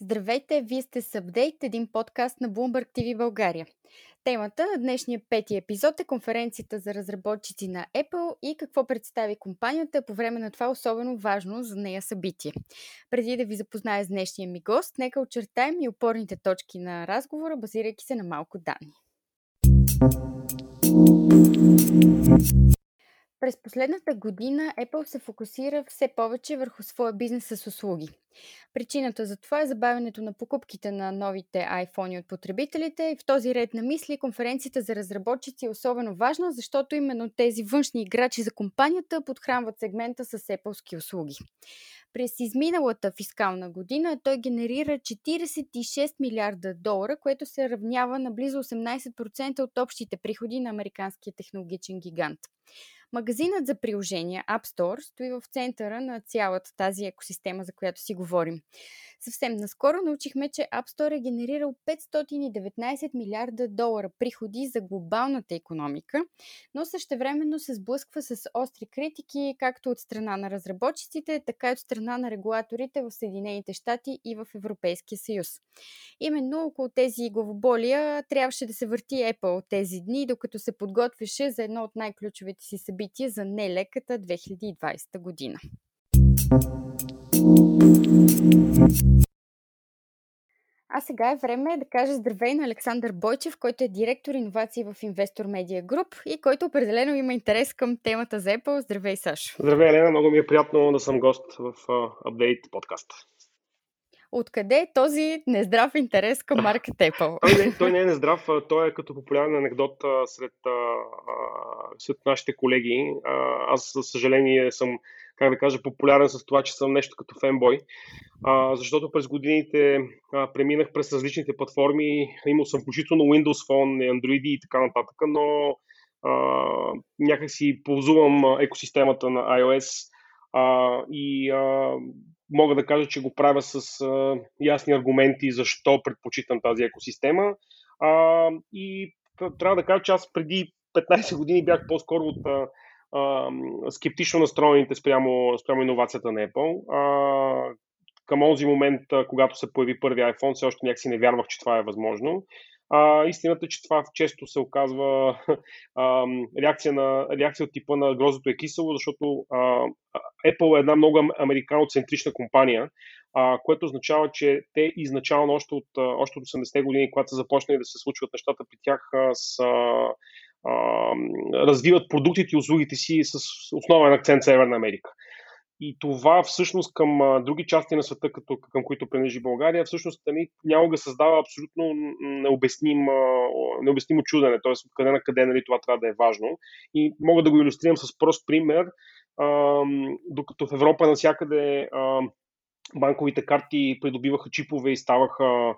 Здравейте, вие сте с Update, един подкаст на Bloomberg TV България. Темата на днешния пети епизод е конференцията за разработчици на Apple и какво представи компанията по време на това особено важно за нея събитие. Преди да ви запозная с днешния ми гост, нека очертаем и опорните точки на разговора, базирайки се на малко данни. През последната година Apple се фокусира все повече върху своя бизнес с услуги. Причината за това е забавянето на покупките на новите iPhone от потребителите и в този ред на мисли конференцията за разработчици е особено важна, защото именно тези външни играчи за компанията подхранват сегмента с Apple услуги. През изминалата фискална година той генерира 46 милиарда долара, което се равнява на близо 18% от общите приходи на американския технологичен гигант. Магазинът за приложения App Store стои в центъра на цялата тази екосистема, за която си говорим. Съвсем наскоро научихме, че App Store е генерирал 519 милиарда долара приходи за глобалната економика, но същевременно се сблъсква с остри критики както от страна на разработчиците, така и от страна на регулаторите в Съединените щати и в Европейския съюз. Именно около тези главоболия трябваше да се върти Apple тези дни, докато се подготвяше за едно от най-ключовите си събития за нелеката 2020 година. А сега е време да кажа здравей на Александър Бойчев, който е директор иновации в Investor Media Group и който определено има интерес към темата за Apple. Здравей, Саш! Здравей, Елена! Много ми е приятно да съм гост в Update подкаст. Откъде е този нездрав интерес към маркет Apple? Той не, той не е нездрав, той е като популярен анекдот сред, сред нашите колеги. Аз, за съжаление, съм как да кажа, популярен с това, че съм нещо като фенбой, а, защото през годините а, преминах през различните платформи, имал съм включително Windows Phone, Android и така нататък, но а, някак си ползувам екосистемата на iOS а, и а, мога да кажа, че го правя с а, ясни аргументи защо предпочитам тази екосистема. А, и трябва да кажа, че аз преди 15 години бях по-скоро от а, скептично настроените спрямо, спрямо иновацията на Apple. А, към този момент, когато се появи първи iPhone, все още някакси не вярвах, че това е възможно. А, истината е, че това често се оказва а, реакция, на, реакция от типа на грозото е кисело, защото а, Apple е една много американоцентрична компания, а, което означава, че те изначално още от, още от 80-те години, когато са започнали да се случват нещата при тях, с, а, а, развиват продуктите и услугите си с основен акцент Северна Америка. И това всъщност към а, други части на света, като, към които принадлежи България, всъщност нали, някога създава абсолютно необясним, а, необяснимо чудене, т.е. откъде на къде нали, това трябва да е важно. И мога да го иллюстрирам с прост пример, а, докато в Европа навсякъде банковите карти придобиваха чипове и ставаха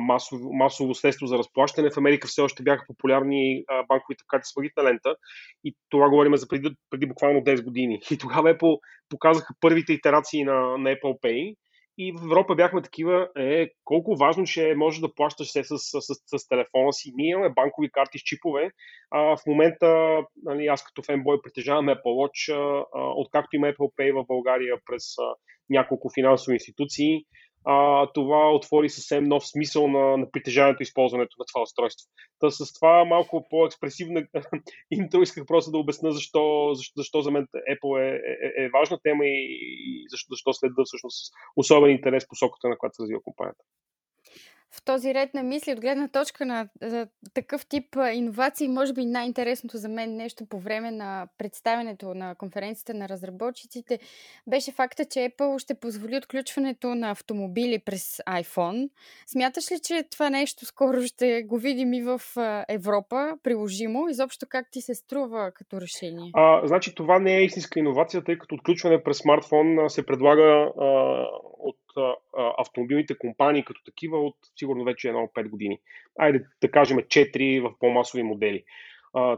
масово, масово средство за разплащане. В Америка все още бяха популярни а, банковите карти с магнитна лента и това говорим за преди, преди буквално 10 години. И тогава Apple показаха първите итерации на, на Apple Pay и в Европа бяхме такива, е, колко важно, че можеш да плащаш се с, с, с, с телефона си. Ние имаме банкови карти с чипове. А, в момента, нали, аз като фенбой притежавам Apple Watch, а, откакто има Apple Pay в България през а, няколко финансови институции а, това отвори съвсем нов смисъл на, на притежаването и използването на това устройство. Та с това малко по-експресивна интро исках просто да обясна защо, защо, защо за мен Apple е, е, е важна тема и, и защо, защо следва всъщност особен интерес посоката, на която се развива компанията в този ред на мисли, от гледна точка на за такъв тип иновации, може би най-интересното за мен нещо по време на представянето на конференцията на разработчиците беше факта, че Apple ще позволи отключването на автомобили през iPhone. Смяташ ли, че това нещо скоро ще го видим и в Европа, приложимо? Изобщо как ти се струва като решение? А, значи това не е истинска иновация, тъй като отключване през смартфон се предлага а, от автомобилните компании като такива от сигурно вече едно 5 години. Айде да кажем 4 в по-масови модели.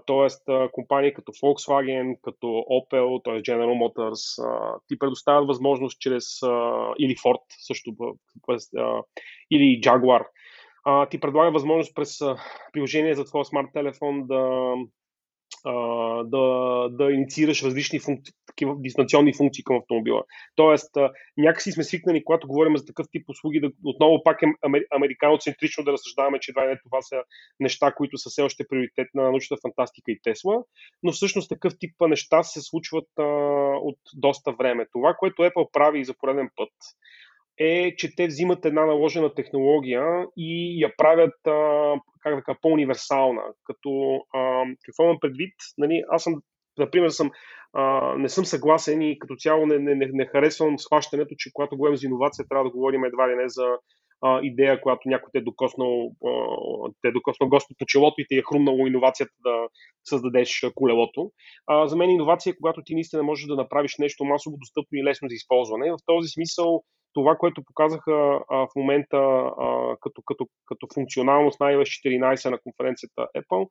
Тоест, компании като Volkswagen, като Opel, т.е. General Motors, ти предоставят възможност чрез, или Ford също, или Jaguar, ти предлага възможност през приложение за твоя смарт телефон да, да, да инициираш различни функции, такива дистанционни функции към автомобила. Тоест, някакси сме свикнали, когато говорим за такъв тип услуги, да отново пак е американоцентрично да разсъждаваме, че това, това са неща, които са все още приоритет на научната фантастика и Тесла, но всъщност такъв тип неща се случват а, от доста време. Това, което Apple прави за пореден път, е, че те взимат една наложена технология и я правят, а, как да по-универсална. Като, а, какво имам предвид? Нали, аз съм, например, съм, а, не съм съгласен и като цяло не, не, не, не харесвам схващането, че когато говорим за иновация, трябва да говорим едва ли не за а, идея, която някой те е докоснал, а, те е докоснал Господ по челото и те е хрумнало иновацията да създадеш колелото. А, за мен иновация е когато ти наистина можеш да направиш нещо масово достъпно и лесно за използване. В този смисъл това, което показаха в момента като, като, като функционалност на iOS 14 на конференцията Apple,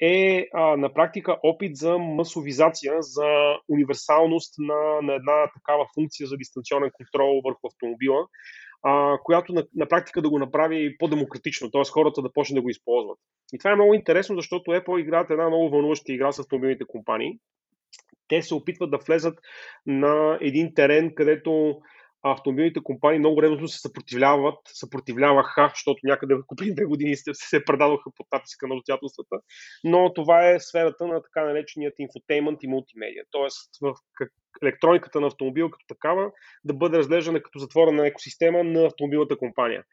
е на практика опит за масовизация, за универсалност на, на една такава функция за дистанционен контрол върху автомобила, която на, на практика да го направи по-демократично, т.е. хората да почнат да го използват. И това е много интересно, защото Apple играят една много вълнуваща игра с автомобилните компании. Те се опитват да влезат на един терен, където автомобилните компании много ревностно се съпротивляват, съпротивляваха, защото някъде преди две години се, се предадоха под натиска на обстоятелствата, но това е сферата на така нареченият инфотеймент и мултимедия. Тоест в електрониката на автомобил като такава да бъде разглеждана като затворена екосистема на автомобилната компания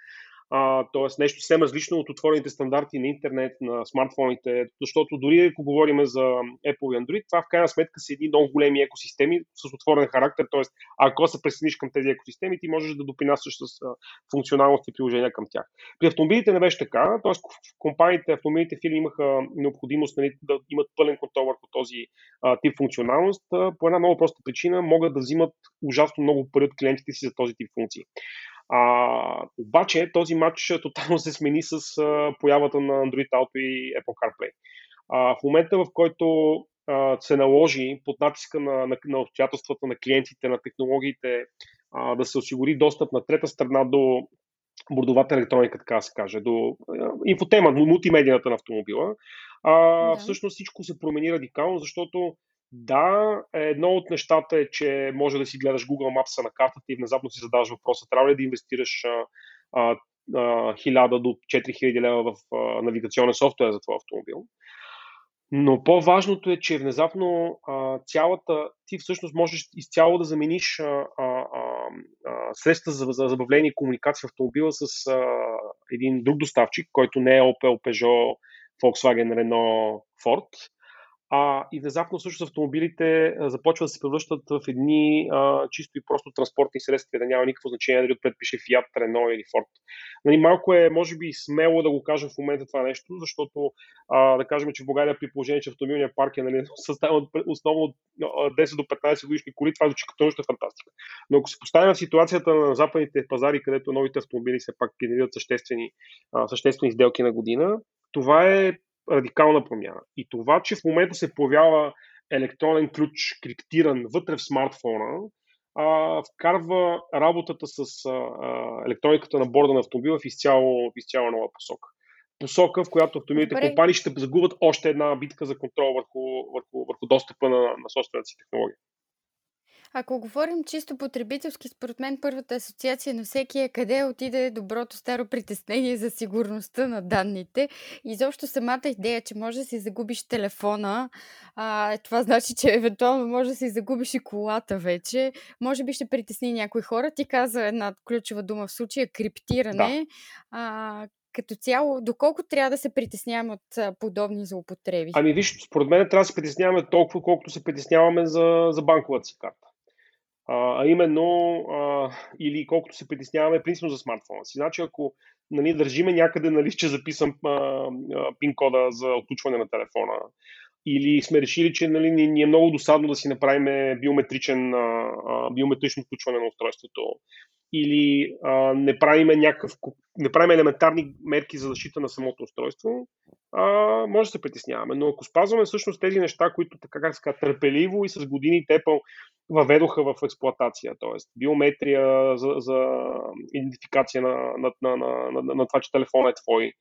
т.е. нещо съвсем различно от отворените стандарти на интернет, на смартфоните, защото дори ако говорим за Apple и Android, това в крайна сметка са едни много големи екосистеми с отворен характер, т.е. ако се присъединиш към тези екосистеми, ти можеш да допинасяш с функционалност и приложения към тях. При автомобилите не беше така, т.е. компаниите, автомобилните фирми имаха необходимост нали, да имат пълен контрол върху този а, тип функционалност, а, по една много проста причина могат да взимат ужасно много пари от клиентите си за този тип функции. А, обаче този матч тотално се смени с а, появата на Android Auto и Apple CarPlay. А, в момента, в който а, се наложи под натиска на, на, на обстоятелствата на клиентите, на технологиите, а, да се осигури достъп на трета страна до бордовата електроника, така да се каже, до инфотема, мултимедията на автомобила, а, да. всъщност всичко се промени радикално, защото да, едно от нещата е, че може да си гледаш Google Maps на картата и внезапно си задаваш въпроса, трябва ли да инвестираш а, а, 1000 до 4000 лева в а, навигационен софтуер за твой автомобил. Но по-важното е, че внезапно а, цялата, ти всъщност можеш изцяло да замениш а, а, а, средства за, за забавление и комуникация в автомобила с а, един друг доставчик, който не е Opel, Peugeot, Volkswagen, Renault, Ford, а, и внезапно също автомобилите започват да се превръщат в едни а, чисто и просто транспортни средства, да няма никакво значение дали отпред пише Fiat, Renault или Ford. Нали, малко е, може би, смело да го кажем в момента това нещо, защото а, да кажем, че в България при положение, че автомобилният парк е нали, съставен основно от 10 до 15 годишни коли, това звучи като нощна фантастика. Но ако се поставим в ситуацията на западните пазари, където новите автомобили се пак генерират съществени, а, съществени сделки на година, това е радикална промяна. И това, че в момента се появява електронен ключ, криптиран вътре в смартфона, а, вкарва работата с а, електрониката на борда на автомобила в изцяло, в изцяло нова посока. Посока, в която автомобилните Добре. компании ще загубят още една битка за контрол върху, върху, върху достъпа на, на собствената си технология. Ако говорим чисто потребителски, според мен първата асоциация на всеки е къде отиде доброто старо притеснение за сигурността на данните. Изобщо самата идея, че може да си загубиш телефона, а, това значи, че евентуално може да си загубиш и колата вече. Може би ще притесни някои хора. Ти каза една ключова дума в случая криптиране. Да. А, като цяло, доколко трябва да се притесняваме от подобни злоупотреби? Ами виж, според мен трябва да се притесняваме толкова, колкото се притесняваме за, за банковата си карта а именно а, или колкото се притесняваме принципно за смартфона си. Значи, ако нали, държиме някъде, нали, че записам а, а, пин-кода за отключване на телефона, или сме решили, че нали, ни е много досадно да си направим биометричен, а, биометрично включване на устройството, или а, не, правиме някакъв, не правим елементарни мерки за защита на самото устройство, а, може да се притесняваме. Но ако спазваме всъщност тези неща, които така как ска, търпеливо и с годините Apple въведоха в експлоатация, т.е. биометрия за, за идентификация на, на, на, на, на, на това, че телефона е твой,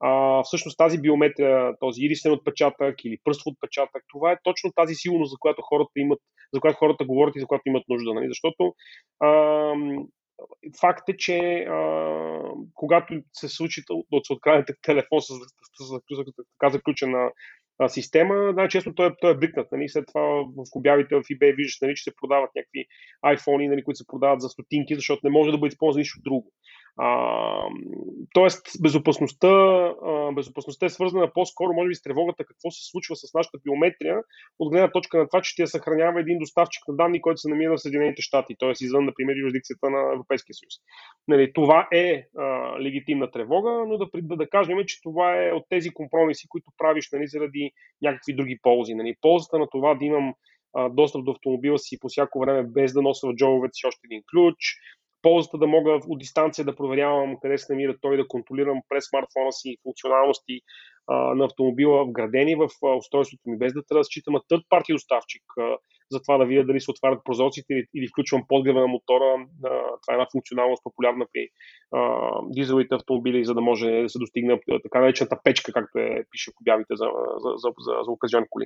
а, всъщност тази биометрия, този ирисен отпечатък или пръстов отпечатък, това е точно тази сигурност, за която хората имат, за която хората говорят и за която имат нужда. Нали? Защото а, факт е, че а, когато се случи да се телефон с, с, с, с, така заключена а, система, най-често той, той е бликнат. Нали? След това в обявите в eBay виждаш, нали, че се продават някакви iPhone, нали, които се продават за стотинки, защото не може да бъде използвано нищо друго. А, тоест, безопасността, а, безопасността е свързана по-скоро, може би, с тревогата какво се случва с нашата биометрия, от гледна точка на това, че ще я съхранява един доставчик на данни, който се намира в Съединените щати, т.е. извън, например, юрисдикцията на Европейския съюз. Нали, това е а, легитимна тревога, но да, да, да кажем, че това е от тези компромиси, които правиш нали, заради някакви други ползи. Нали. Ползата на това да имам достъп до автомобила си по всяко време, без да нося в джобовете си още един ключ, ползата да мога от дистанция да проверявам къде се намира той, да контролирам през смартфона си функционалности а, на автомобила, вградени в устройството ми, без да трябва да считам търт парти доставчик, а, за това да видя дали се отварят прозорците или, или включвам подгрева на мотора. А, това е една функционалност популярна при а, дизеловите автомобили, за да може да се достигне така наречената печка, както е, пише в обявите за, за, за, за, за оказионни коли.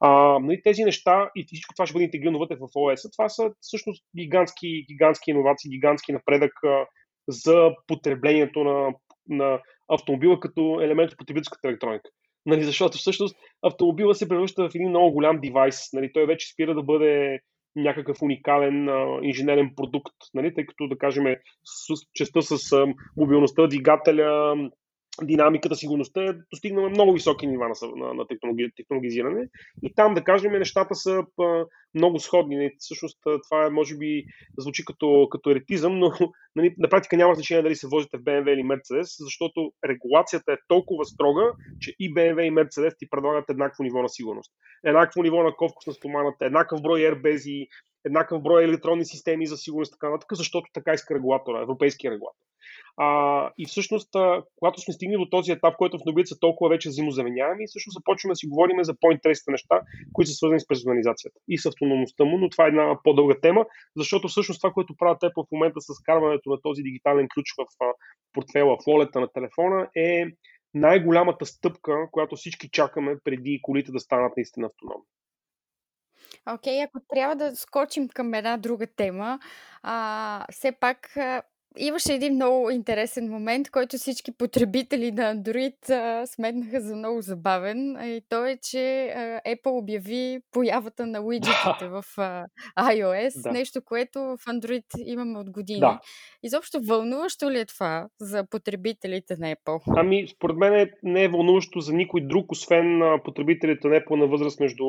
А, нали, тези неща и всичко това ще бъде интегрирано вътре в ОС. Това са всъщност гигантски, гигантски иновации, гигантски напредък а, за потреблението на, на автомобила като елемент от потребителската електроника. Нали, защото всъщност автомобила се превръща в един много голям девайс. Нали, той вече спира да бъде някакъв уникален а, инженерен продукт, нали, тъй като, да кажем, с, частта с а, мобилността, двигателя, динамиката, сигурността е достигнала много високи нива на, на, на технологи, технологизиране. И там, да кажем, нещата са а, много сходни. Всъщност това е, може би звучи като, като еретизъм, но нали, на практика няма значение дали се возите в BMW или Mercedes, защото регулацията е толкова строга, че и BMW и Mercedes ти предлагат еднакво ниво на сигурност. Еднакво ниво на ковкост на стоманата, еднакъв брой airbezi, еднакъв брой електронни системи за сигурност, така нататък, защото така иска регулатора, европейския регулатор. А, и всъщност, а, когато сме стигнали до този етап, който в новите са толкова вече взаимозаменяеми, всъщност започваме да си говорим за по-интересните неща, които са свързани с персонализацията и с автономността му, но това е една по-дълга тема, защото всъщност това, което правят Apple в момента с карването на този дигитален ключ в портфела, в волета на телефона е най-голямата стъпка, която всички чакаме преди колите да станат наистина автономни. Окей, ако трябва да скочим към една друга тема, а, все пак Имаше един много интересен момент, който всички потребители на Android а, сметнаха за много забавен. И то е, че а, Apple обяви появата на уиджетите в а, iOS, да. нещо, което в Android имаме от години. Да. Изобщо вълнуващо ли е това за потребителите на Apple? Ами, според мен не е вълнуващо за никой друг, освен потребителите на Apple на възраст между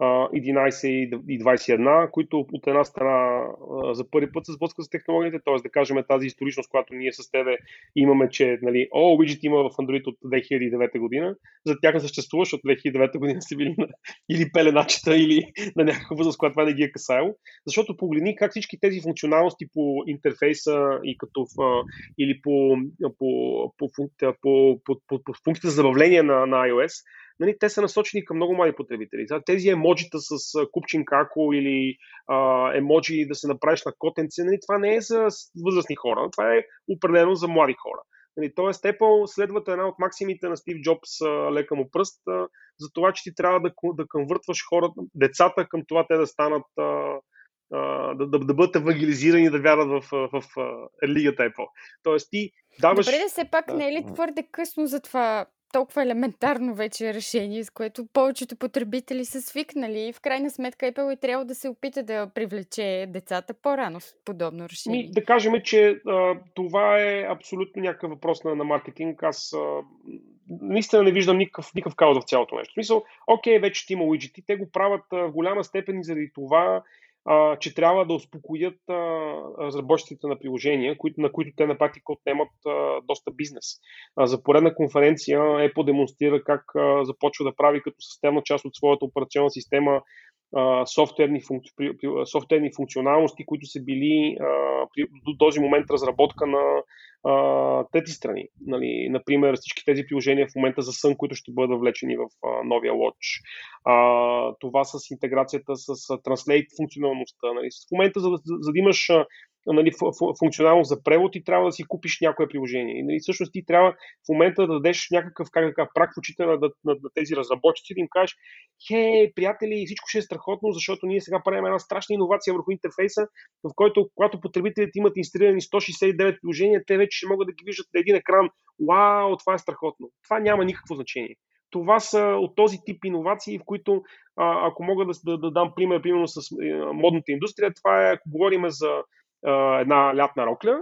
11 и 21, които от една страна за първи път се сблъскат с технологиите, т.е. да кажем тази историчност, която ние с тебе имаме, че нали, о, widget има в Android от 2009 година, за тях не съществува, защото 2009 година са били на, или пеленачета, или на някаква възраст, която това не ги е касаело. Защото погледни как всички тези функционалности по интерфейса и като в, или по, по, по, по, по, по, по, по функцията за забавление на, на iOS, нали, те са насочени към много млади потребители. Тези емоджита с купчин како или а, емоджи да се направиш на котенце, нали, това не е за възрастни хора, това е определено за млади хора. Нали, тоест, Apple следват една от максимите на Стив Джобс, лека му пръст, за това, че ти трябва да, да конвъртваш хората, децата към това те да станат да, да, да бъдат евангелизирани да вярват в, в, в, в религията Apple. Тоест ти даваш... Добре, да все пак не е ли твърде късно за това толкова елементарно вече решение, с което повечето потребители са свикнали и в крайна сметка Apple е трябва да се опита да привлече децата по-рано с подобно решение. Ми, да кажем, че а, това е абсолютно някакъв въпрос на, на маркетинг. Аз а, наистина не виждам никакъв, никакъв кауза в цялото нещо. В смисъл, окей, вече ти има уиджети, те го правят а, в голяма степен и заради това, а, че трябва да успокоят а, разработчиците на приложения, които, на които те на практика отнемат а, доста бизнес. А, за поредна конференция Apple демонстрира как а, започва да прави като системна част от своята операционна система а, софтуерни, функци, софтуерни функционалности, които са били а, до този момент разработка на а, трети страни. Нали, например, всички тези приложения в момента за сън, които ще бъдат влечени в а, новия Watch. А, това с интеграцията с Translate функционалността. Нали. В момента, за, за, за да имаш нали, функционалност за превод и трябва да си купиш някое приложение. И нали, всъщност ти трябва в момента да дадеш някакъв как, как, прак в очите на, на, на, на тези разработчици, да им кажеш, хей, приятели, всичко ще е страхотно, защото ние сега правим една страшна иновация върху интерфейса, в който, когато потребителите имат инсталирани 169 приложения, те вече ще могат да ги виждат на един екран. Вау, това е страхотно. Това няма никакво значение. Това са от този тип иновации, в които, ако мога да, да, да дам пример, примерно с модната индустрия, това е, ако говорим за една лятна рокля,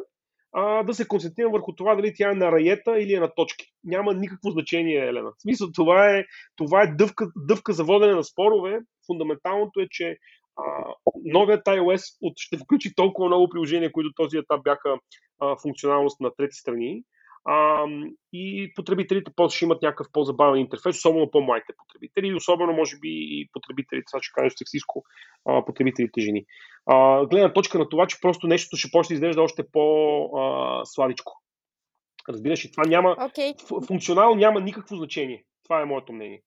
а, да се концентрирам върху това дали тя е на раета или е на точки. Няма никакво значение, Елена. В смисъл, това е, това е дъвка, дъвка за водене на спорове. Фундаменталното е, че а, новият iOS от, ще включи толкова много приложения, които този етап бяха а, функционалност на трети страни, а, и потребителите после ще имат някакъв по-забавен интерфейс, особено по-младите потребители, и особено, може би, и потребителите, това ще кажа сексистко, а, потребителите жени. А, гледна точка на това, че просто нещото ще почне да изглежда още по-сладичко. Разбираш, и това няма. Okay. Функционално няма никакво значение. Това е моето мнение.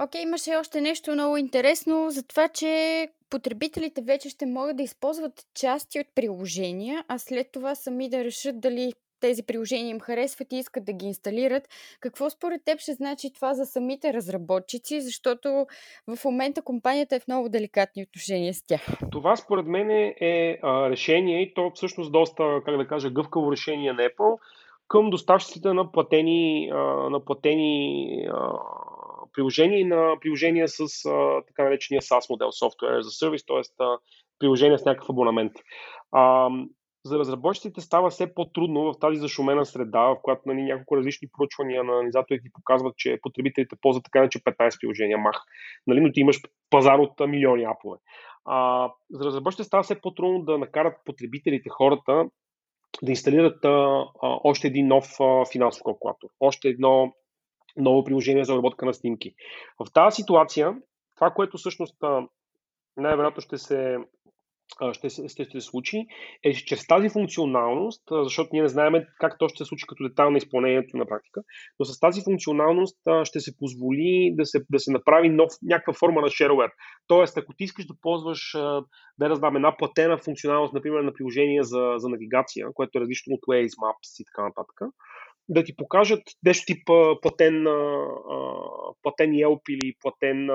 Окей, okay, имаше още нещо много интересно за това, че потребителите вече ще могат да използват части от приложения, а след това сами да решат дали тези приложения им харесват и искат да ги инсталират. Какво според теб ще значи това за самите разработчици, защото в момента компанията е в много деликатни отношения с тях? Това според мен е решение и то всъщност доста, как да кажа, гъвкаво решение на Apple към доставчиците на платени, на платени приложения и на приложения с така наречения SaaS модел, Software as a Service, т.е. приложения с някакъв абонамент. За разработчиците става все по-трудно в тази зашумена среда, в която нали, няколко различни проучвания на анализатори ти показват, че потребителите ползват така наче 15 приложения мах. Нали, но ти имаш пазар от милиони апове. А, за разработчиците става все по-трудно да накарат потребителите, хората, да инсталират а, а, още един нов а, финансов калкулатор, още едно ново приложение за обработка на снимки. В тази ситуация, това, което всъщност най-вероятно ще се ще се, ще се случи, е че чрез тази функционалност, защото ние не знаем как то ще се случи като детайл на изпълнението на практика, но с тази функционалност ще се позволи да се, да се направи нов, някаква форма на shareware. Тоест, ако ти искаш да ползваш, да раздам една платена функционалност, например, на приложение за, за навигация, което е различно от Waze, Maps и така нататък, да ти покажат нещо тип платен, платен Yelp или платен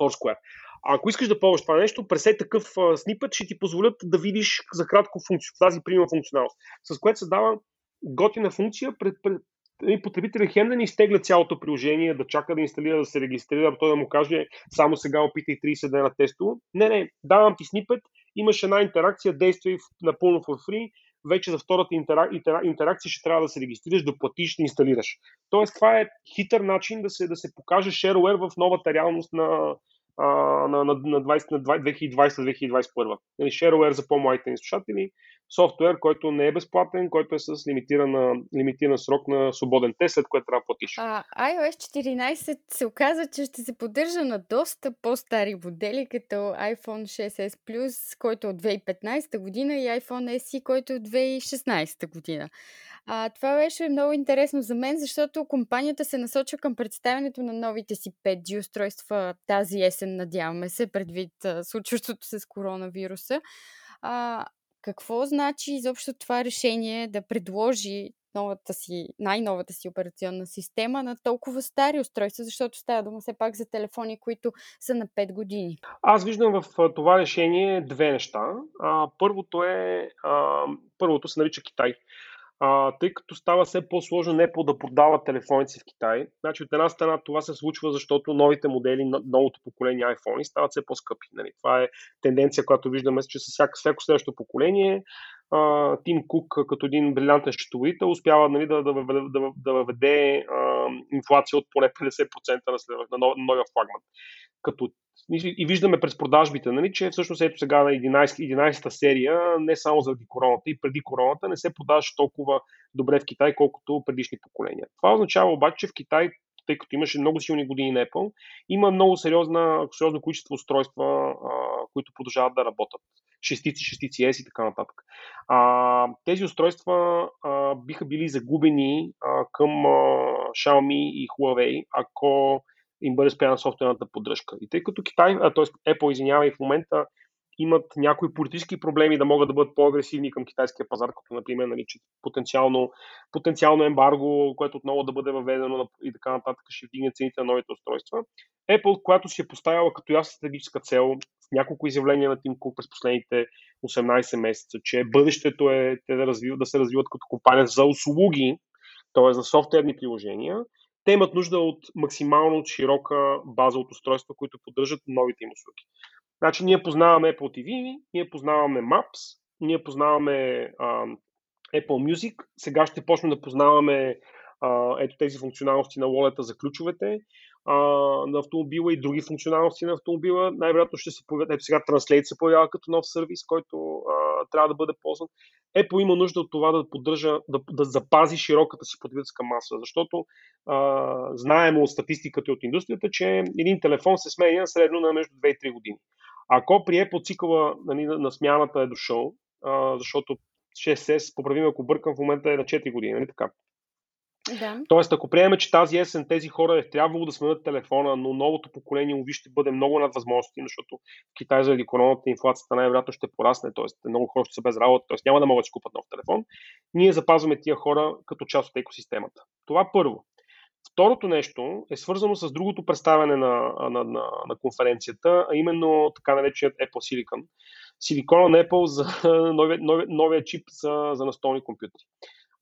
Foursquare. Ако искаш да ползваш това нещо, пресей такъв снипът ще ти позволят да видиш за кратко функция, тази примерна функционалност, с което се дава готина функция пред, пред потребителя хем да не изтегля цялото приложение, да чака да инсталира, да се регистрира, той да му каже само сега опитай 30 дена тестово. Не, не, давам ти снипет, имаш една интеракция, действай напълно for free, вече за втората интерак, интеракция ще трябва да се регистрираш, да платиш, да инсталираш. Тоест, това е хитър начин да се, да се покаже shareware в новата реалност на, на, на, на, 20, на 2020-2021. Нали, shareware за по-младите ни слушатели, софтуер, който не е безплатен, който е с лимитиран, лимитиран срок на свободен тест, след което трябва да платиш. А, iOS 14 се оказа, че ще се поддържа на доста по-стари модели, като iPhone 6s Plus, който е от 2015 година и iPhone SE, който е от 2016 година. А, това беше много интересно за мен, защото компанията се насочва към представянето на новите си 5G устройства тази есен, надяваме се, предвид а, случващото се с коронавируса. А, какво значи изобщо това решение да предложи новата си, най-новата си операционна система на толкова стари устройства, защото става дума все пак за телефони, които са на 5 години. Аз виждам в това решение две неща. първото е, първото се нарича Китай а, тъй като става все по-сложно Apple да продава телефоните си в Китай. Значи от една страна това се случва, защото новите модели, новото поколение iPhone стават все по-скъпи. Нали? Това е тенденция, която виждаме, че с всяко, всяко следващо поколение Тим Кук като един брилянтен счетоводител успява нали, да, да, въведе, да, да въведе а, инфлация от поне 50% на, след, на новия флагман. Като и виждаме през продажбите, нали, че всъщност ето сега на 11, 11-та серия, не само заради короната, и преди короната не се продаваше толкова добре в Китай, колкото предишни поколения. Това означава обаче, че в Китай, тъй като имаше много силни години на Apple, има много сериозна, сериозно количество устройства, а, които продължават да работят. Шестици, шестици S и така нататък. А, тези устройства а, биха били загубени а, към а, Xiaomi и Huawei, ако им бъде спряна софтуерната поддръжка. И тъй като Китай, т.е. Apple, извинява, и в момента имат някои политически проблеми да могат да бъдат по-агресивни към китайския пазар, като например нали, че потенциално, потенциално ембарго, което отново да бъде въведено и така нататък, ще вдигне цените на новите устройства. Apple, която си е поставяла като ясна стратегическа цел няколко изявления на Tim Cook през последните 18 месеца, че бъдещето е те да, развиват, да се развиват като компания за услуги, т.е. за софтуерни приложения, те имат нужда от максимално широка база от устройства, които поддържат новите им услуги. Значи ние познаваме Apple TV, ние познаваме Maps, ние познаваме а, Apple Music, сега ще почнем да познаваме ето тези функционалности на Wallet за ключовете а, на автомобила и други функционалности на автомобила. Най-вероятно ще се появят, ето сега Translate се появява като нов сервис, който а, трябва да бъде ползван. Apple има нужда от това да поддържа, да, да запази широката си потребителска маса, защото а, знаем от статистиката и от индустрията, че един телефон се сменя средно на между 2 и 3 години. Ако при Apple цикъла нали, на, на смяната е дошъл, а, защото 6S, поправим ако бъркам, в момента е на 4 години, нали така? Да. Тоест, ако приемем, че тази есен тези хора е трябвало да сменят телефона, но новото поколение уви ще бъде много над възможности, защото в Китай заради короната инфлацията най-вероятно ще порасне, т.е. много хора ще са без работа, т.е. няма да могат да си купат нов телефон. Ние запазваме тия хора като част от екосистемата. Това първо. Второто нещо е свързано с другото представяне на, на, на, на конференцията, а именно така нареченият Apple Silicon. Силикона на Apple за новия, новия, новия чип за, за настолни компютри.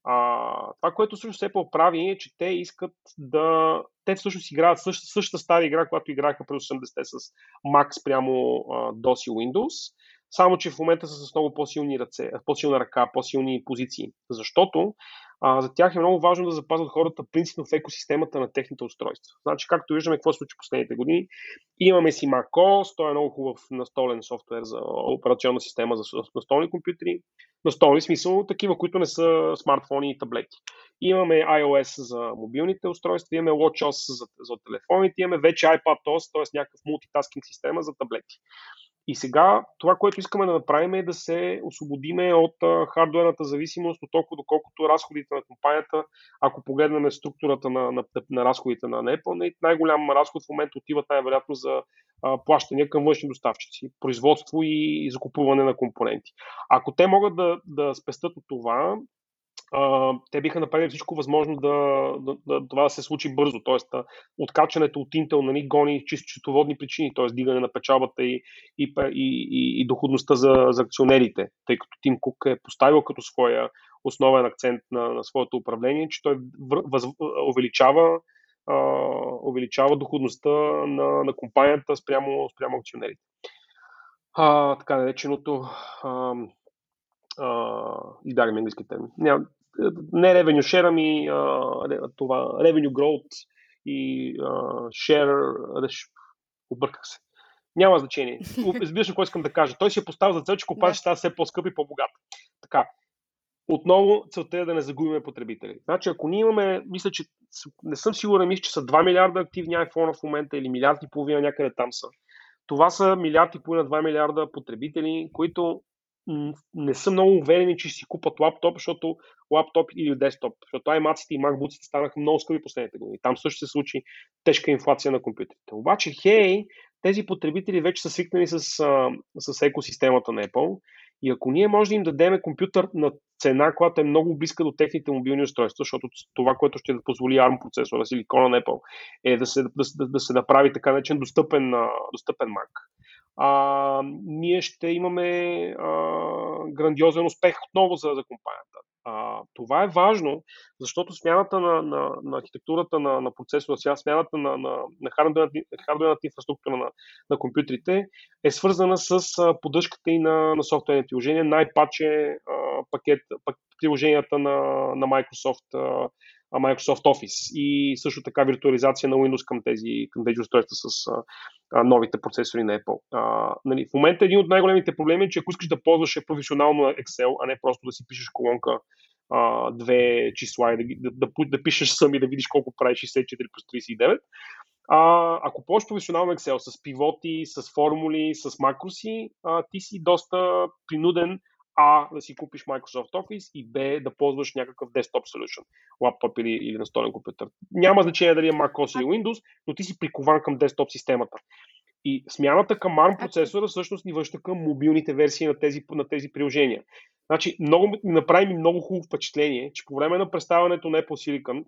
А, това, което всъщност Apple прави е, че те искат да... Те всъщност играят същата, същата стара игра, която играха през 80-те с Mac прямо uh, DOS и Windows, само че в момента са с много по-силни ръце, по-силна ръка, по-силни позиции. Защото а, за тях е много важно да запазват хората принципно в екосистемата на техните устройства. Значи, както виждаме какво се случи последните години, имаме си macOS, той е много хубав настолен софтуер за операционна система за настолни компютри. Настолни смисъл такива, които не са смартфони и таблети. Имаме iOS за мобилните устройства, имаме WatchOS за, за телефоните, имаме вече iPadOS, т.е. някакъв мултитаскинг система за таблети. И сега това, което искаме да направим е да се освободиме от хардуерната зависимост, от толкова доколкото разходите на компанията, ако погледнем структурата на, на, на разходите на Apple, най-голям разход в момента отиват най-вероятно за а, плащания към външни доставчици, производство и, и закупуване на компоненти. Ако те могат да, да спестат от това, а, те биха направили всичко възможно да, да, да това да се случи бързо. Тоест, откачането от Intel нали, гони чисто счетоводни причини, т.е. дигане на печалбата и, и, и, и, и доходността за, за акционерите, тъй като Тим Кук е поставил като своя основен акцент на, на своето управление, че той въз, увеличава, а, увеличава доходността на, на компанията спрямо, спрямо акционерите. А, така нареченото и дарим английски термин. Няма, не revenue share, ами а, това revenue growth и а, share, обърках се. Няма значение. Разбираш какво искам да кажа. Той си е поставил за цел, че ще става все по-скъпа и по-богата. Така. Отново целта е да не загубим потребители. Значи, ако ние имаме, мисля, че не съм сигурен, мисля, че са 2 милиарда активни iPhone в момента или милиард и половина някъде там са. Това са милиард и половина, 2 милиарда потребители, които не са много уверени, че си купат лаптоп, защото лаптоп или десктоп, защото iMac и MacBook станаха много скъпи последните години. Там също се случи тежка инфлация на компютрите. Обаче, хей, тези потребители вече са свикнали с, с екосистемата на Apple и ако ние можем да им дадем компютър на цена, която е много близка до техните мобилни устройства, защото това, което ще да позволи ARM процесора, силикона на Apple, е да се, да, да се направи така наречен достъпен, достъпен Mac а, ние ще имаме а, грандиозен успех отново за, за компанията. А, това е важно, защото смяната на, на, на архитектурата на, на процесора, смяната на, на, на хардуерната инфраструктура на, на компютрите е свързана с поддръжката и на, на софтуерни приложения, най-паче пакет, пак, приложенията на, на Microsoft Microsoft Office и също така виртуализация на Windows към тези, към тези устройства с а, новите процесори на Apple. А, нали, в момента един от най-големите проблеми е, че ако искаш да ползваш професионално Excel, а не просто да си пишеш колонка а, две числа и да, да, да, да пишеш сами да видиш колко прави 64 плюс 39, а, ако ползваш професионално Excel с пивоти, с формули, с макроси, а, ти си доста принуден а, да си купиш Microsoft Office и Б, да ползваш някакъв desktop solution, лаптоп или, или настолен компютър. Няма значение дали е macOS или Windows, но ти си прикован към desktop системата. И смяната към ARM процесора всъщност ни връща към мобилните версии на тези, на тези приложения. Значи, много, направи ми много хубаво впечатление, че по време на представянето на Apple Silicon,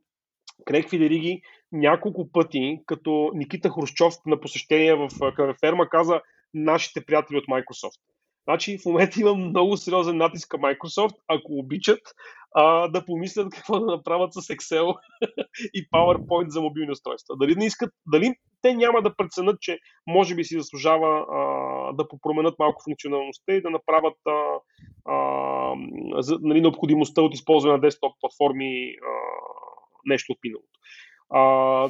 Крейг Фидериги няколко пъти, като Никита Хрущов на посещение в ферма, каза нашите приятели от Microsoft. Значи в момента има много сериозен натиск към Microsoft, ако обичат, а, да помислят какво да направят с Excel и PowerPoint за мобилни устройства. Дали не искат, дали те няма да преценят, че може би си заслужава а, да попроменят малко функционалността и да направят а, а, за, нали, необходимостта от използване на десктоп платформи а, нещо от миналото.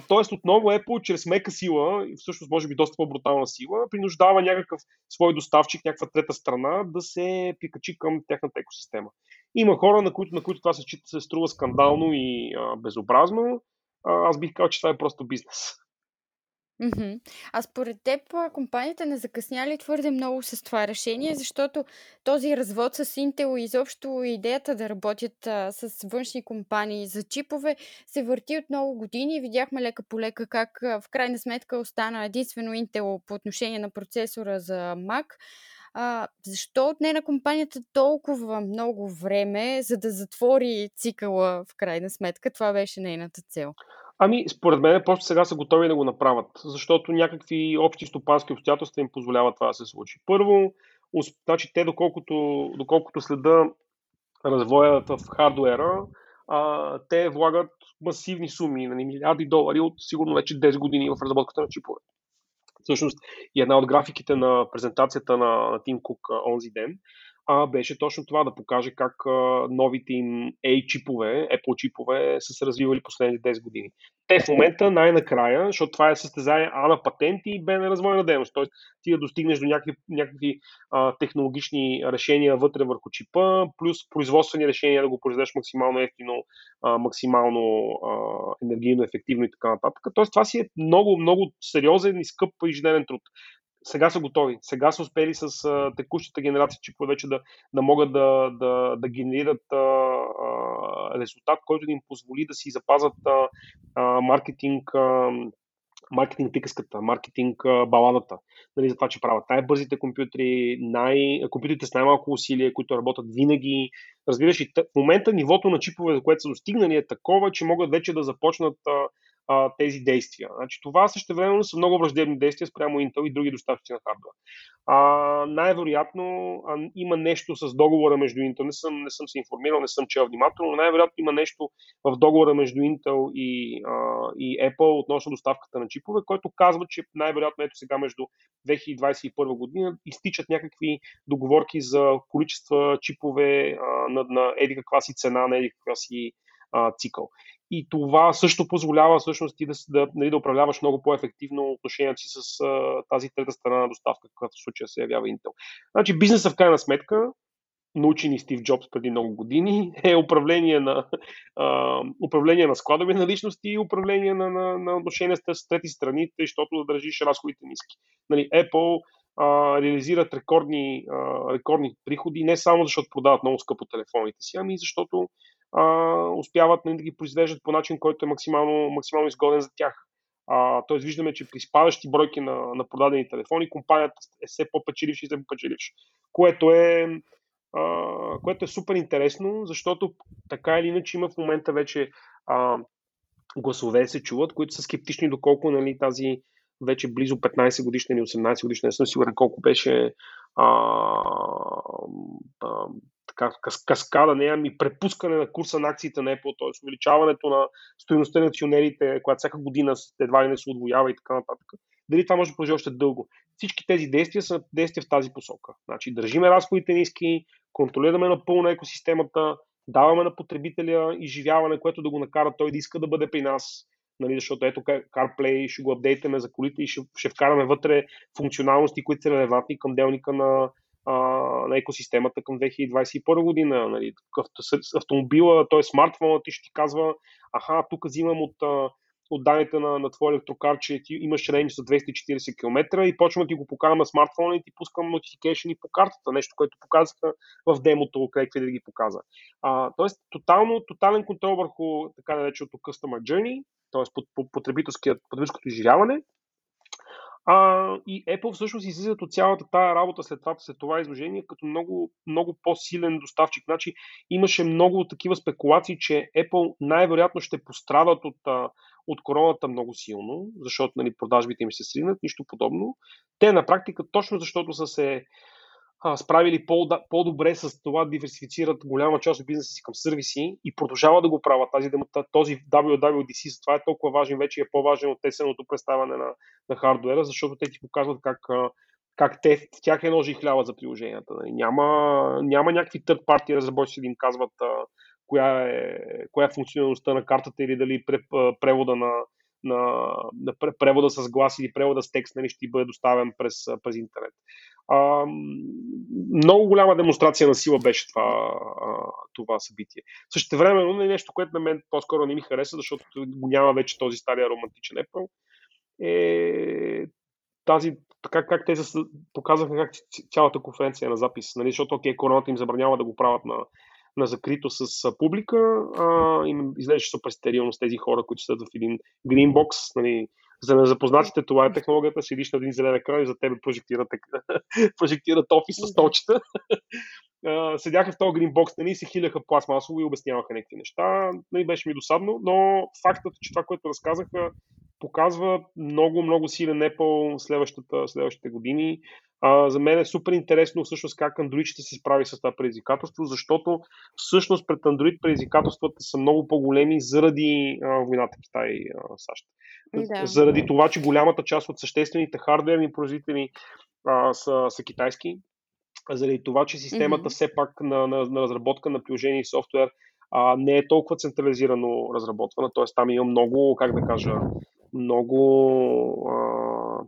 Тоест, отново Apple чрез мека сила, и всъщност може би доста по-брутална сила, принуждава някакъв свой доставчик, някаква трета страна да се прикачи към тяхната екосистема. Има хора, на които, на които това се, се струва скандално и а, безобразно. А, аз бих казал, че това е просто бизнес. Мгм. А според теб, компанията не закъсня ли твърде много с това решение, защото този развод с Intel и изобщо идеята да работят а, с външни компании за чипове се върти от много години. Видяхме лека по лека как а, в крайна сметка остана единствено Intel по отношение на процесора за Mac. А, защо отне на компанията толкова много време, за да затвори цикъла в крайна сметка? Това беше нейната цел. Ами, според мен, просто сега са готови да го направят, защото някакви общи стопански обстоятелства им позволяват това да се случи. Първо, значи те, доколкото, доколкото следа развоя в хардуера, а, те влагат масивни суми, нали, милиарди долари от сигурно вече 10 години в разработката на чипове. Всъщност и една от графиките на презентацията на, на Тим Кук онзи ден а беше точно това да покаже как новите им A-чипове, Apple чипове са се развивали последните 10 години. Те в момента най-накрая, защото това е състезание А на патенти и Б на развойна дейност, т.е. ти да достигнеш до някакви, някакви а, технологични решения вътре върху чипа, плюс производствени решения да го произведеш максимално ефтино, а, максимално а, енергийно ефективно и така нататък. Тоест това си е много, много сериозен и скъп ежедневен труд сега са готови. Сега са успели с а, текущата генерация чипове вече да, да могат да, да, да генерират а, а, резултат, който да им позволи да си запазят а, а, маркетинг. А, маркетинг приказката, маркетинг баладата, нали, за това, че правят най-бързите компютри, най... компютрите с най-малко усилие, които работят винаги. Разбираш, и в момента нивото на чипове, за което са достигнали, е такова, че могат вече да започнат а, а, тези действия. Значи, това също време са много враждебни действия спрямо Intel и други доставчици на хардвер. А, най-вероятно а, има нещо с договора между Intel. Не съм, не съм се информирал, не съм чел внимателно, но най-вероятно има нещо в договора между Intel и, а, и Apple относно доставката на чипове, който казва, че най-вероятно ето сега между 2021 година изтичат някакви договорки за количества чипове а, на, на еди каква си цена, на еди каква си а, цикъл. И това също позволява всъщност ти да, да, нали, да управляваш много по-ефективно отношението си с а, тази трета страна на доставка, каквато в случая се явява Intel. Значи бизнеса в крайна сметка, научени Стив Джобс преди много години, е управление на, а, управление на складови наличности и управление на, на, на отношения с трети страни, защото да държиш разходите ниски. Нали, Apple а, реализират рекордни, а, рекордни приходи, не само защото продават много скъпо телефоните си, ами защото а, успяват нали, да ги произвеждат по начин, който е максимално, максимално изгоден за тях. А, тоест виждаме, че при спадащи бройки на, на продадени телефони, компанията е все по-печеливша и все по-печеливша, което е, а, което е супер интересно, защото така или иначе има в момента вече а, гласове се чуват, които са скептични доколко нали, тази вече близо 15 годишна или 18 годишна, не съм сигурен колко беше а, а, така, каскада, не, ами препускане на курса на акциите на Apple, т.е. увеличаването на стоеността на акционерите, която всяка година едва ли не се отвоява и така нататък. Дали това може да продължи още дълго? Всички тези действия са действия в тази посока. Значи, държиме разходите ниски, контролираме напълно екосистемата, даваме на потребителя изживяване, което да го накара той да иска да бъде при нас, нали, защото ето CarPlay ще го апдейтаме за колите и ще, ще вкараме вътре функционалности, които са релевантни към делника на, а, на екосистемата към 2021 година. Нали, автомобила, т.е. смартфона ти ще ти казва, аха, тук взимам от, от данните на, на твоя електрокар, че ти имаш рейндж за 240 км и почвам да ти го покажа на смартфона и ти пускам notification по картата, нещо, което показаха в демото, където да ги показа. А, тоест, тотално, тотален контрол върху така нареченото Customer Journey, т.е. потребителското изживяване, А, и Apple всъщност излизат от цялата тая работа след това, след това изложение като много, много по-силен доставчик. Значи имаше много такива спекулации, че Apple най-вероятно ще пострадат от, от короната много силно, защото нали, продажбите им се сринат, нищо подобно. Те на практика, точно защото са се справили по- по-добре с това диверсифицират голяма част от бизнеса си към сервиси и продължават да го правят. Тази, този WWDC, това е толкова важен, вече е по-важен от тесеното представяне на, на хардуера, защото те ти показват как, как те, тях е ножи хляба за приложенията. Нали. Няма, няма някакви third party разработчици да им казват коя, е, коя е функционалността на картата или дали превода на, на, на превода с глас или превода с текст нали, ще бъде доставен през, през интернет. А, много голяма демонстрация на сила беше това, а, това събитие. Също време, е нещо, което на мен по-скоро не ми хареса, защото го няма вече този стария романтичен Apple, е тази, така как те показаха как цялата конференция е на запис, нали, защото окей, короната им забранява да го правят на, на закрито с публика, а, им изглеждаше супер стерилно с тези хора, които седят в един гринбокс, нали, за незапознатите, това е технологията, седиш на един зелен екран и за тебе прожектират, прожектират офис с столчета. Седяха в този гринбокс, нали, се хиляха пластмасово и обясняваха някакви неща. Нали, беше ми досадно, но фактът, че това, което разказаха, показва много, много силен Apple следващата, следващите години. А, за мен е супер интересно всъщност как Android ще се справи с това предизвикателство, защото всъщност пред Android предизвикателствата са много по-големи заради а, войната Китай-САЩ. Да. Заради това, че голямата част от съществените хардверни производители а, са, са китайски, заради това, че системата mm-hmm. все пак на, на, на разработка на приложение и софтуер а, не е толкова централизирано разработвана, т.е. там има много, как да кажа, много а,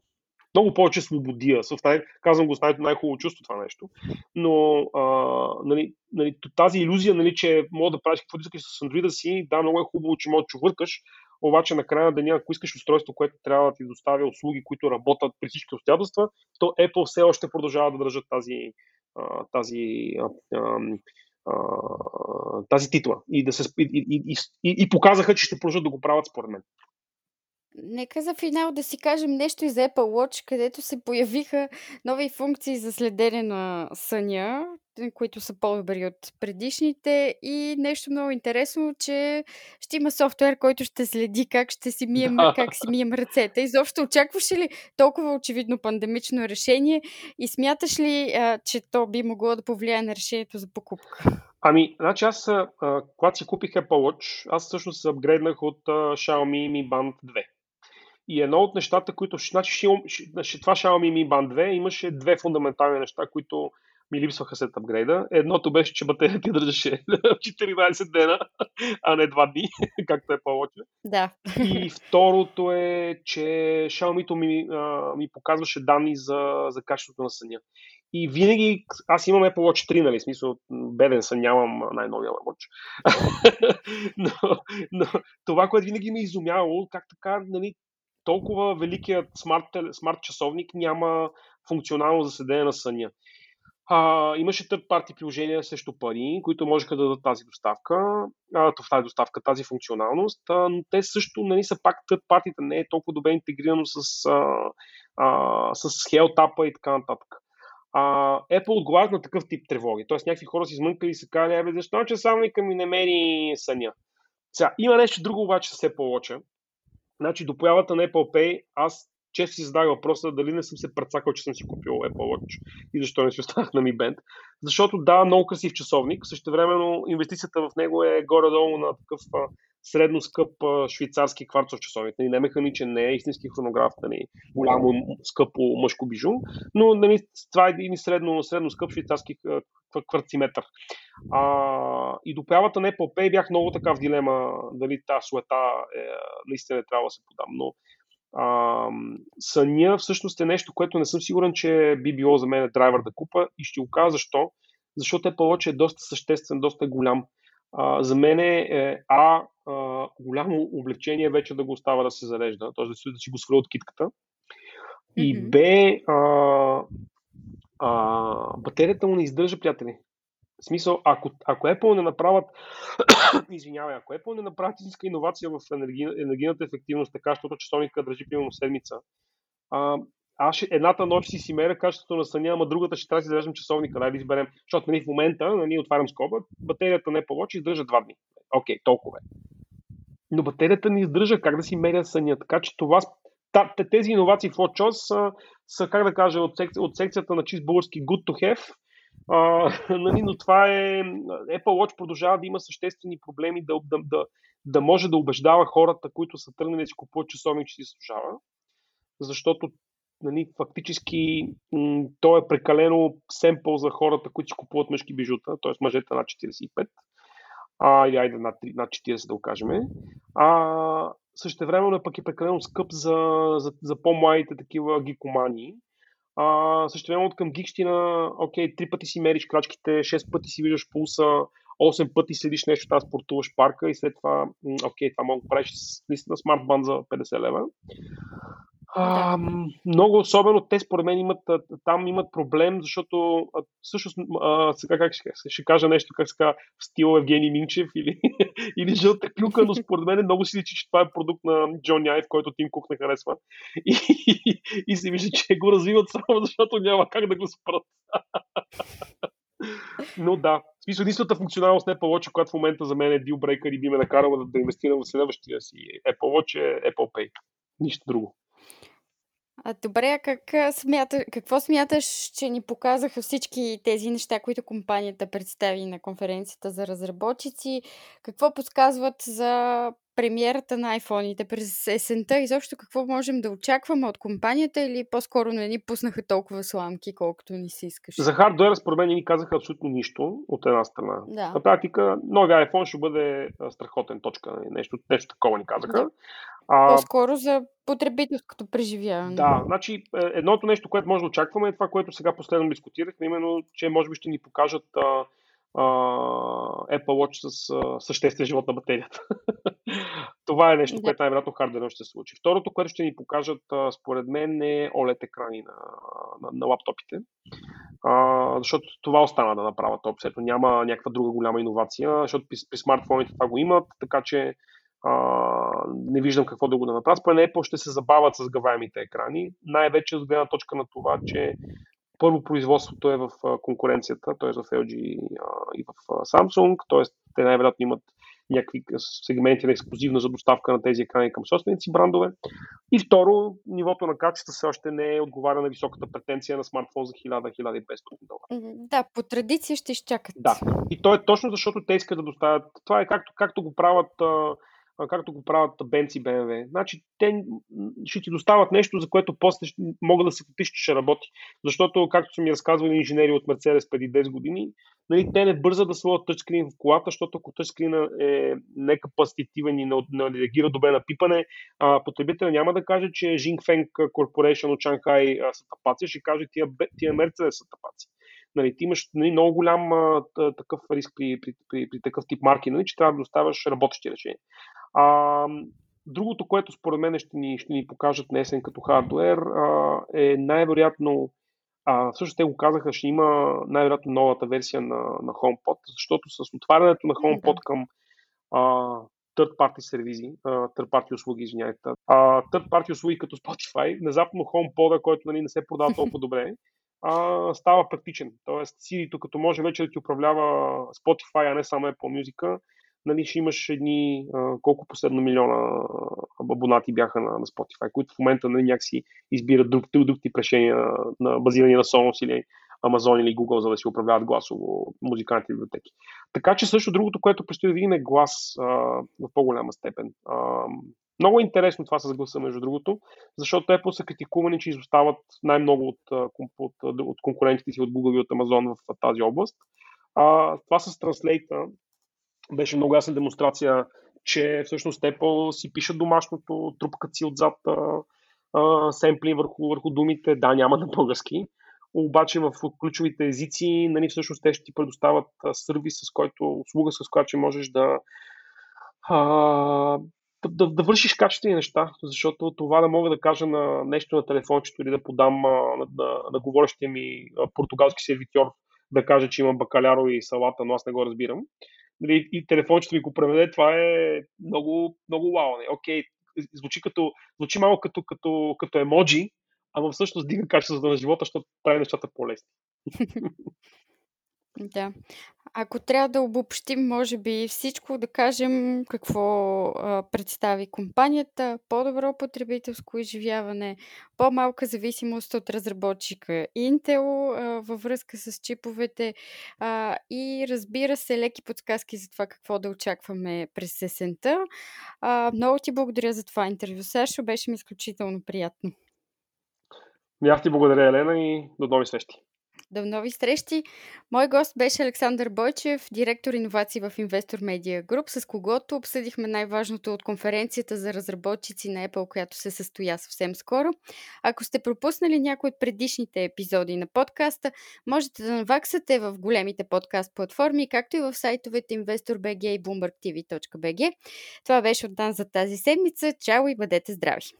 много повече свободия. Казвам го с най- най-хубаво чувство това нещо. Но а, нали, нали, тази иллюзия, нали, че мога да правиш каквото искаш с Android си, да, много е хубаво, че можеш да чувъркаш, обаче на края на деня, ако искаш устройство, което трябва да ти доставя услуги, които работят при всички обстоятелства, то Apple все още продължава да държат тази, тази, тази титла и, да се, и, и, и, и показаха, че ще продължат да го правят според мен. Нека за финал да си кажем нещо и за Apple Watch, където се появиха нови функции за следене на съня, които са по-добри от предишните и нещо много интересно, че ще има софтуер, който ще следи как ще си мием, как си мием ръцете. Изобщо очакваш ли толкова очевидно пандемично решение и смяташ ли, а, че то би могло да повлияе на решението за покупка? Ами, значи аз, а, когато си купих Apple Watch, аз всъщност се апгрейднах от а, Xiaomi Mi Band 2. И едно от нещата, които... Значи, ще, ще, това Xiaomi Mi Band 2 имаше две фундаментални неща, които ми липсваха след апгрейда. Едното беше, че батерията държаше 14 дена, а не 2 дни, както е повече. Да. И второто е, че Xiaomi ми, а, ми показваше данни за, за качеството на съня. И винаги, аз имам Apple Watch 3, нали, смисъл, беден съм, нямам най-новия Watch. но, но, това, което винаги ме изумявало, как така, нали, толкова великият смарт, смарт часовник няма функционално заседение на съня. А, имаше търт парти приложения срещу пари, които можеха да дадат тази доставка, а, тази доставка, тази функционалност, а, но те също нали, са пак търт партите, не е толкова добре интегрирано с, а, а, с Hell и така нататък. А, Apple отговарят на такъв тип тревоги. Тоест някакви хора си измънкали и са казали, защо часовника ми не мери съня? Сега, има нещо друго обаче с Apple Watch. Значи до появата на Apple Pay аз често си задавам въпроса дали не съм се прецакал, че съм си купил Apple Watch и защо не си останах на Mi Band. Защото да, много красив часовник, също времено инвестицията в него е горе-долу на такъв средно скъп швейцарски кварцов часовник. Нали, не механичен, не е истински хронограф, нали, голямо скъпо мъжко бижу, но нали, това е един средно, средно скъп швейцарски кварциметър. А, и до появата на Apple Pay бях много така в дилема дали тази суета е, наистина не трябва да се подам. Но а, съня всъщност е нещо, което не съм сигурен, че би било за мен драйвер да купа и ще го кажа защо. Защото Apple Watch е доста съществен, доста голям. А, за мен е, е А, а, голямо облегчение вече да го остава да се зарежда, т.е. да си, да си го сваля от китката. И Б, а, а, батерията му не издържа, приятели. В смисъл, ако, ако Apple не направят, извинявай, ако Apple не направят истинска иновация в енергийната ефективност, така, защото часовника държи примерно седмица, а, аз ще, едната нощ си си меря качеството на съня, ама другата ще трябва да си зареждам часовника, дай да изберем. Защото нали, в момента, нали, отварям скоба, батерията не е по-лоч, издържа два дни. Окей, толкова е. Но батерията ни издържа как да си меря съня. Така че това, тези иновации в WatchOS са, са, как да кажа, от, секци, от секцията на чист български good to have, а, нали, но това е... Apple Watch продължава да има съществени проблеми да, да, да, да може да убеждава хората, които са тръгнали да си купуват часовник, че си служава, защото нали, фактически м- то е прекалено семпъл за хората, които си купуват мъжки бижута, т.е. мъжете над 45, а, или айде над, над 40 да го кажем. А също време пък е прекалено скъп за, за, за по-младите такива гикомани. А, също време от към гикщина, окей, три пъти си мериш крачките, 6 пъти си виждаш пулса, 8 пъти следиш нещо, там спортуваш парка и след това, окей, това мога да правиш с наистина смартбан за 50 лева. А, много особено те според мен имат, там имат проблем, защото всъщност сега как ще, ще кажа нещо, как ска в стил Евгений Минчев или, или жълта клюка, но според мен много си личи, че това е продукт на Джон Яйв, който Тим Кук не харесва. И, и, и се вижда, че го развиват само защото няма как да го спрат. Но да, в смисъл единствената функционалност на Apple Watch, която в момента за мен е deal и би ме накарала да, да инвестирам в следващия си Apple Watch е Apple Pay. Нищо друго. А, добре, а как смята, какво смяташ, че ни показаха всички тези неща, които компанията представи на конференцията за разработчици? Какво подсказват за премиерата на iPhone-ите през есента? Изобщо какво можем да очакваме от компанията или по-скоро не ни пуснаха толкова сламки, колкото ни се искаше? За хардуера според мен ни казаха абсолютно нищо от една страна. Да. На практика новия iPhone ще бъде страхотен точка. Нали, нещо, нещо такова ни казаха. Да. А, По-скоро за потребителското преживяване. Да, значи е, едното нещо, което може да очакваме е това, което сега последно дискутирахме, именно, че може би ще ни покажат а, Apple Watch с а, съществен живот на батерията. това е нещо, да. което най-вероятно хардверно ще се случи. Второто, което ще ни покажат, а, според мен, е OLED екрани на, на, на лаптопите. А, защото това остана да направят обсето. Няма някаква друга голяма иновация, защото при, при смартфоните това го имат, така че а, не виждам какво да го да направят. Според Apple ще се забавят с гаваемите екрани, най-вече от гледна точка на това, че първо производството е в конкуренцията, т.е. в LG и в Samsung, т.е. те най-вероятно имат някакви сегменти на ексклюзивна за доставка на тези екрани към собственици брандове. И второ, нивото на качество все още не е отговаря на високата претенция на смартфон за 1000-1500 долара. Да, по традиция ще изчакат. Да, и то е точно защото те искат да доставят. Това е както, както го правят както го правят Benz и BMW. Значи, те ще ти доставят нещо, за което после могат да се купиш, че ще работи. Защото, както са ми разказвали инженери от Mercedes преди 10 години, нали, те не бързат да сложат тъчскрин в колата, защото ако тъчскрина е некапацитивен и не, не реагира добре на пипане, а, потребителя няма да каже, че Feng Corporation от Шанхай са тапаци, ще каже тия, тия Mercedes са тапаци нали, ти имаш нали, много голям а, такъв риск при, при, при, при такъв тип марки, нали, че трябва да доставяш работещи решения. А, другото, което според мен ще ни, ще ни покажат днесен като хардуер, а, е най-вероятно, а, всъщност те го казаха, ще има най-вероятно новата версия на, на HomePod, защото с отварянето на HomePod към а, third party сервизи, third party услуги, извиняйте, third party услуги като Spotify, внезапно HomePod, който нали, не се продава толкова добре, а, става практичен. Тоест, Siri, като може вече да ти управлява Spotify, а не само Apple Music, нали, ще имаш едни а, колко последно милиона абонати бяха на, на Spotify, които в момента нали, някакси избират друг, друг, друг тип решения на базирани на Sonos или Amazon или Google, за да си управляват гласово музикалните библиотеки. Така че също другото, което предстои да видим е глас а, в по-голяма степен. А, много интересно това с гласа, между другото, защото Apple са критикувани, че изостават най-много от, от, от конкурентите си от Google и от Amazon в тази област. А, това с Translate беше много ясна демонстрация, че всъщност Apple си пишат домашното, трупкат си отзад а, а, семпли върху, върху думите. Да, няма на български, обаче в ключовите езици, нали, всъщност те ще ти предоставят сервис, с който, услуга, с която можеш да, а, да, да вършиш качествени неща, защото това да мога да кажа на нещо на телефончето или да подам на, на, на говорещия ми португалски сервитьор да каже, че има бакаляро и салата, но аз не го разбирам. Нали, и телефончето ми го преведе, това е много, много вау. Не? Окей, звучи, като, звучи малко като, като, като емоджи, ама всъщност дига качеството на живота, защото прави нещата по-лесни. Да. Ако трябва да обобщим, може би всичко, да кажем какво а, представи компанията, по-добро потребителско изживяване, по-малка зависимост от разработчика Intel а, във връзка с чиповете а, и разбира се, леки подсказки за това какво да очакваме през сесента. А, много ти благодаря за това интервю, Сашо. Беше ми изключително приятно. И аз ти благодаря, Елена, и до нови срещи. До нови срещи! Мой гост беше Александър Бойчев, директор иновации в Investor Media Group, с когото обсъдихме най-важното от конференцията за разработчици на Apple, която се състоя съвсем скоро. Ако сте пропуснали някои от предишните епизоди на подкаста, можете да наваксате в големите подкаст платформи, както и в сайтовете InvestorBG и BloombergTV.bg. Това беше от нас за тази седмица. Чао и бъдете здрави!